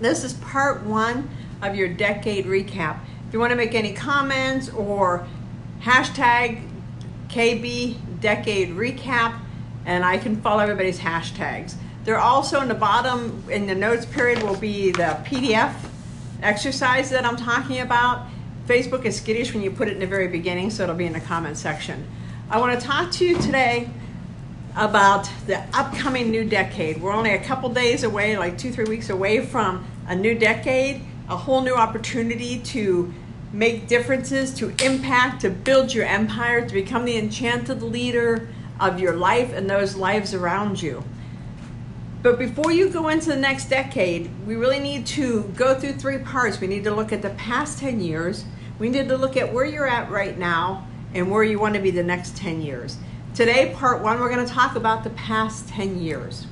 This is part one of your decade recap. If you want to make any comments or hashtag KB decade recap, and I can follow everybody's hashtags. They're also in the bottom in the notes period will be the PDF exercise that I'm talking about. Facebook is skittish when you put it in the very beginning, so it'll be in the comment section. I want to talk to you today about the upcoming new decade. We're only a couple days away, like two, three weeks away from a new decade, a whole new opportunity to make differences, to impact, to build your empire, to become the enchanted leader of your life and those lives around you. But before you go into the next decade, we really need to go through three parts. We need to look at the past 10 years, we need to look at where you're at right now, and where you want to be the next 10 years. Today, part one, we're going to talk about the past 10 years.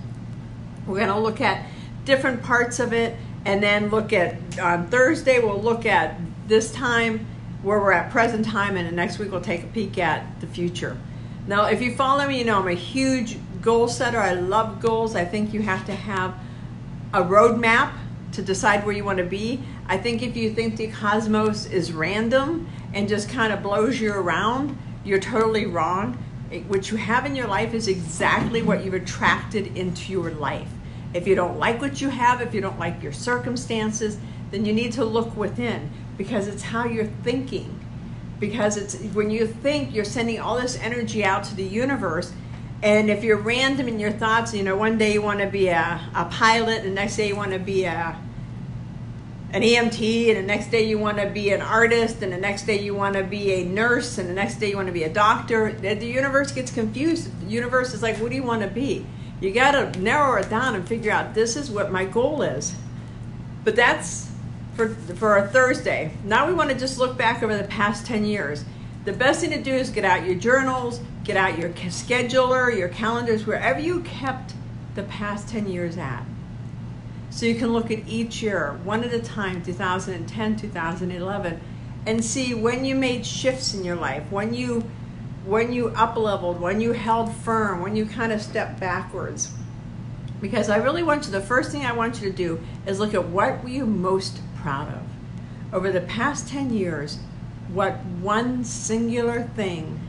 We're going to look at different parts of it, and then look at on Thursday, we'll look at this time where we're at present time, and next week we'll take a peek at the future. Now, if you follow me, you know I'm a huge goal setter. I love goals. I think you have to have a roadmap to decide where you want to be. I think if you think the cosmos is random and just kind of blows you around, you're totally wrong. What you have in your life is exactly what you've attracted into your life. If you don't like what you have, if you don't like your circumstances, then you need to look within because it's how you're thinking because it's when you think you're sending all this energy out to the universe and if you're random in your thoughts you know one day you want to be a, a pilot and the next day you want to be a an EMT and the next day you want to be an artist and the next day you want to be a nurse and the next day you want to be a doctor the, universe gets confused the universe is like what do you want to be you got to narrow it down and figure out this is what my goal is but that's for, for a Thursday. Now we want to just look back over the past 10 years. The best thing to do is get out your journals, get out your scheduler, your calendars, wherever you kept the past 10 years at. So you can look at each year, one at a time, 2010, 2011, and see when you made shifts in your life, when you when you up leveled, when you held firm, when you kind of stepped backwards. Because I really want you, the first thing I want you to do is look at what were you most proud of? Over the past 10 years, what one singular thing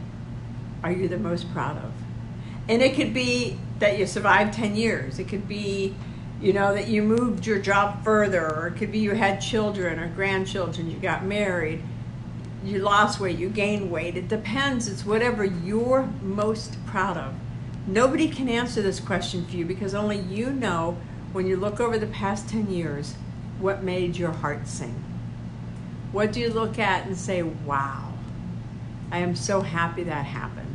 are you the most proud of? And it could be that you survived 10 years. It could be, you know, that you moved your job further, or it could be you had children or grandchildren, you got married, you lost weight, you gained weight. It depends. It's whatever you're most proud of. Nobody can answer this question for you because only you know when you look over the past 10 years what made your heart sing? What do you look at and say, wow, I am so happy that happened?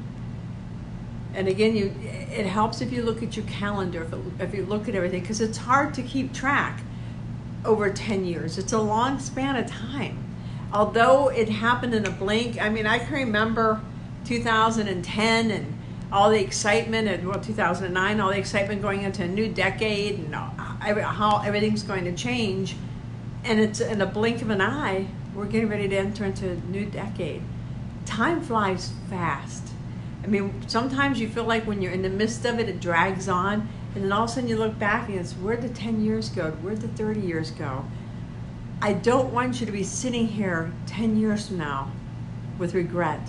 And again, you, it helps if you look at your calendar, if, it, if you look at everything, because it's hard to keep track over 10 years. It's a long span of time. Although it happened in a blink, I mean, I can remember 2010 and all the excitement and well 2009 all the excitement going into a new decade and how everything's going to change and it's in a blink of an eye we're getting ready to enter into a new decade time flies fast i mean sometimes you feel like when you're in the midst of it it drags on and then all of a sudden you look back and it's where'd the 10 years go where'd the 30 years go i don't want you to be sitting here 10 years from now with regret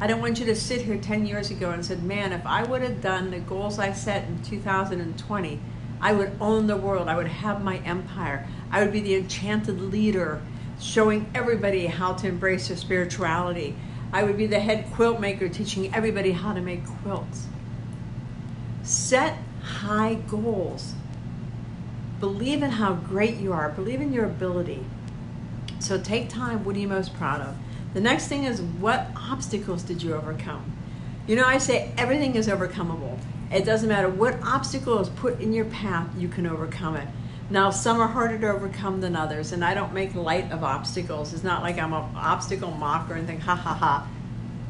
I don't want you to sit here 10 years ago and said, man, if I would have done the goals I set in 2020, I would own the world. I would have my empire. I would be the enchanted leader, showing everybody how to embrace their spirituality. I would be the head quilt maker, teaching everybody how to make quilts. Set high goals. Believe in how great you are. Believe in your ability. So take time. What are you most proud of? The next thing is what obstacles did you overcome? You know, I say everything is overcomable. It doesn't matter what obstacle is put in your path, you can overcome it. Now, some are harder to overcome than others, and I don't make light of obstacles. It's not like I'm an obstacle mocker and think, ha ha ha,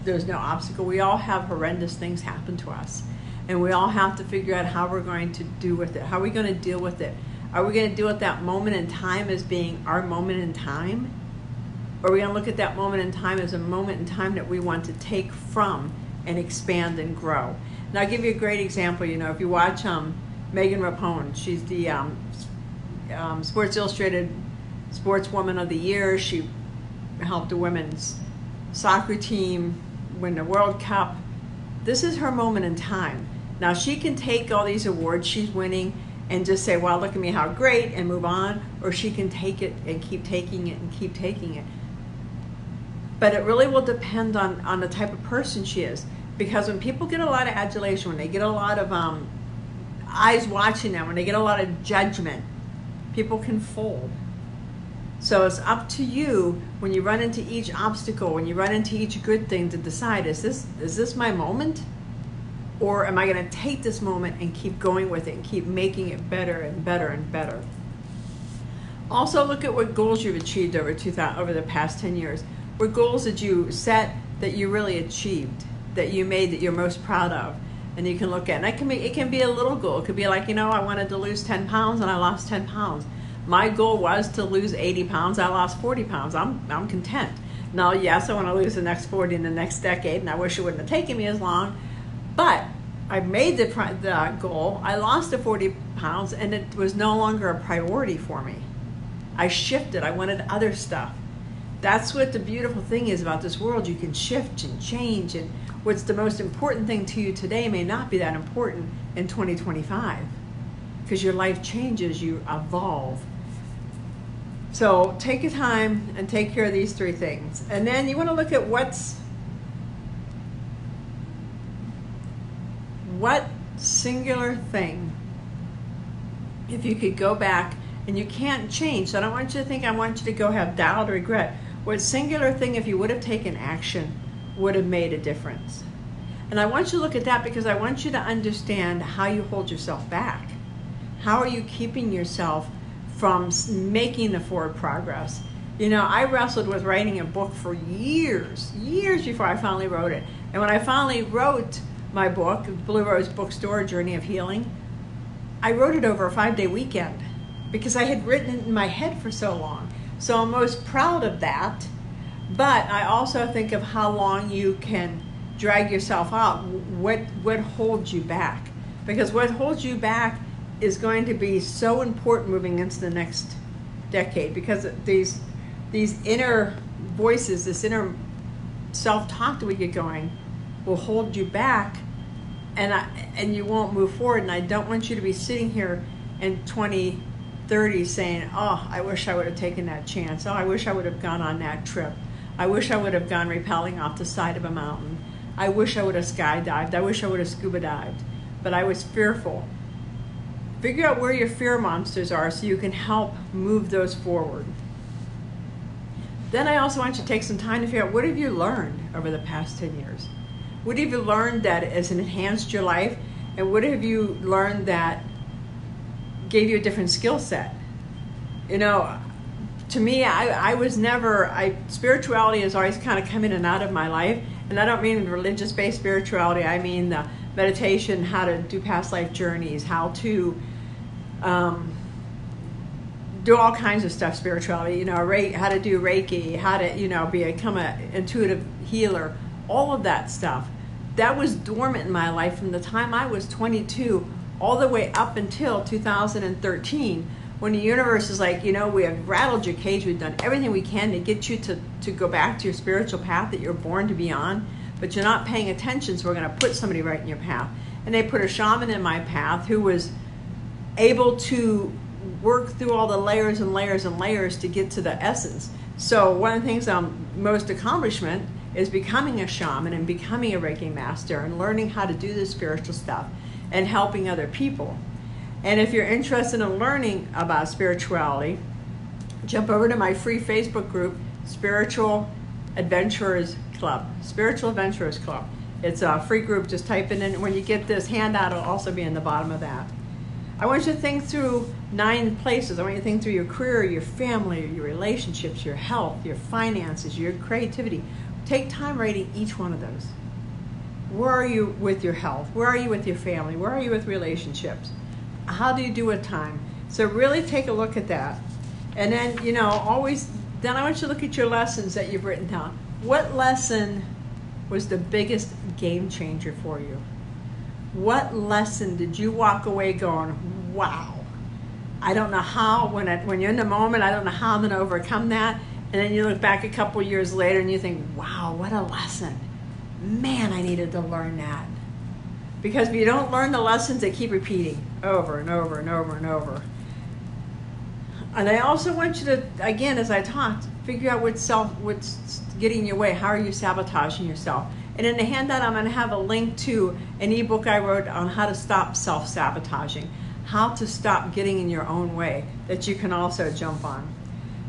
there's no obstacle. We all have horrendous things happen to us, and we all have to figure out how we're going to do with it. How are we going to deal with it? Are we going to deal with that moment in time as being our moment in time? Or are we going to look at that moment in time as a moment in time that we want to take from and expand and grow? And I'll give you a great example. You know, if you watch um, Megan Rapinoe, she's the um, um, Sports Illustrated Sportswoman of the Year. She helped the women's soccer team win the World Cup. This is her moment in time. Now she can take all these awards she's winning and just say, "Wow, look at me, how great," and move on, or she can take it and keep taking it and keep taking it. But it really will depend on on the type of person she is, because when people get a lot of adulation, when they get a lot of um, eyes watching them, when they get a lot of judgment, people can fold. So it's up to you when you run into each obstacle, when you run into each good thing to decide is this is this my moment? Or am I going to take this moment and keep going with it and keep making it better and better and better? Also look at what goals you've achieved over 2000 over the past 10 years. What goals did you set that you really achieved, that you made that you're most proud of? And you can look at, and it can be, it can be a little goal. It could be like, you know, I wanted to lose 10 pounds and I lost 10 pounds my goal was to lose 80 pounds. I lost 40 pounds. I'm, I'm content. Now, yes, I want to lose the next 40 in the next decade, and I wish it wouldn't have taken me as long. But I made the, the goal. I lost the 40 pounds, and it was no longer a priority for me. I shifted. I wanted other stuff. That's what the beautiful thing is about this world. You can shift and change, and what's the most important thing to you today may not be that important in 2025 because your life changes, you evolve. So take your time and take care of these three things. And then you want to look at what's what singular thing if you could go back and you can't change. So I don't want you to think I want you to go have doubt or regret. What singular thing if you would have taken action would have made a difference? And I want you to look at that because I want you to understand how you hold yourself back. How are you keeping yourself from making the forward progress. You know, I wrestled with writing a book for years, years before I finally wrote it. And when I finally wrote my book, Blue Rose Bookstore Journey of Healing, I wrote it over a five day weekend because I had written it in my head for so long. So I'm most proud of that. But I also think of how long you can drag yourself out. What, what holds you back? Because what holds you back is going to be so important moving into the next decade because these these inner voices, this inner self-talk that we get going, will hold you back, and I, and you won't move forward. And I don't want you to be sitting here in 2030 saying, "Oh, I wish I would have taken that chance. Oh, I wish I would have gone on that trip. I wish I would have gone rappelling off the side of a mountain. I wish I would have skydived. I wish I would have scuba dived, but I was fearful." Figure out where your fear monsters are so you can help move those forward. Then I also want you to take some time to figure out what have you learned over the past 10 years? What have you learned that has enhanced your life? And what have you learned that gave you a different skill set? You know, to me, I, I was never, I spirituality has always kind of come in and out of my life. And I don't mean religious based spirituality, I mean the meditation, how to do past life journeys, how to um, do all kinds of stuff spirituality, you know, how to do Reiki, how to, you know, become an intuitive healer, all of that stuff. That was dormant in my life from the time I was 22 all the way up until 2013 when the universe is like, you know, we have rattled your cage, we've done everything we can to get you to, to go back to your spiritual path that you're born to be on but you're not paying attention, so we're going to put somebody right in your path. And they put a shaman in my path who was able to work through all the layers and layers and layers to get to the essence. So one of the things I'm most accomplishment is becoming a shaman and becoming a Reiki master and learning how to do the spiritual stuff and helping other people. And if you're interested in learning about spirituality, jump over to my free Facebook group, Spiritual Adventurers Club, Spiritual Adventurers Club. It's a free group. Just type it in. When you get this handout, it'll also be in the bottom of that. I want you to think through nine places. I want you to think through your career, your family, your relationships, your health, your finances, your creativity. Take time writing each one of those. Where are you with your health? Where are you with your family? Where are you with relationships? How do you do with time? So really take a look at that. And then, you know, always, then I want you to look at your lessons that you've written down. What lesson was the biggest game changer for you? What lesson did you walk away going, wow, I don't know how, when, I, when you're in the moment, I don't know how I'm going to overcome that. And then you look back a couple years later and you think, wow, what a lesson. Man, I needed to learn that. Because if you don't learn the lessons, they keep repeating over and over and over and over. And I also want you to, again, as I talked, figure out what's self, what's getting in your way. How are you sabotaging yourself? And in the handout, I'm going to have a link to an ebook I wrote on how to stop self sabotaging, how to stop getting in your own way that you can also jump on.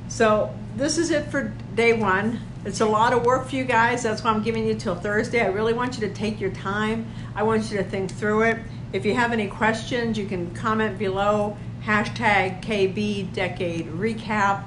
So, this is it for day one. It's a lot of work for you guys. That's why I'm giving you till Thursday. I really want you to take your time. I want you to think through it. If you have any questions, you can comment below. Hashtag KB Decade Recap.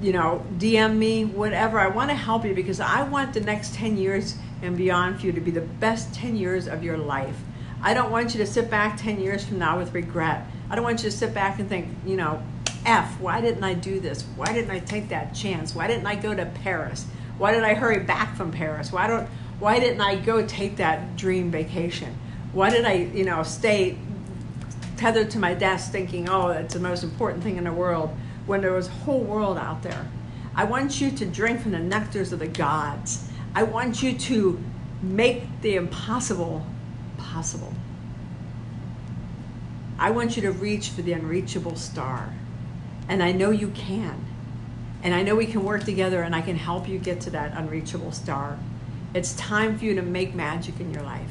You know, DM me, whatever. I want to help you because I want the next 10 years and beyond for you to be the best 10 years of your life. I don't want you to sit back 10 years from now with regret. I don't want you to sit back and think, you know, F, why didn't I do this? Why didn't I take that chance? Why didn't I go to Paris? Why did I hurry back from Paris? Why don't why didn't I go take that dream vacation? Why did I, you know, stay tethered to my desk thinking, "Oh, that's the most important thing in the world," when there was a whole world out there? I want you to drink from the nectars of the gods. I want you to make the impossible possible. I want you to reach for the unreachable star. And I know you can. And I know we can work together and I can help you get to that unreachable star. It's time for you to make magic in your life.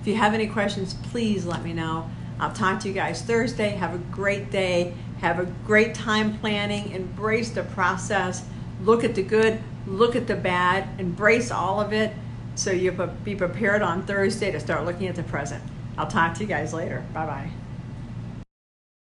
If you have any questions, please let me know. I'll talk to you guys Thursday. Have a great day. Have a great time planning. Embrace the process. Look at the good, look at the bad, embrace all of it so you'll be prepared on Thursday to start looking at the present. I'll talk to you guys later. Bye bye.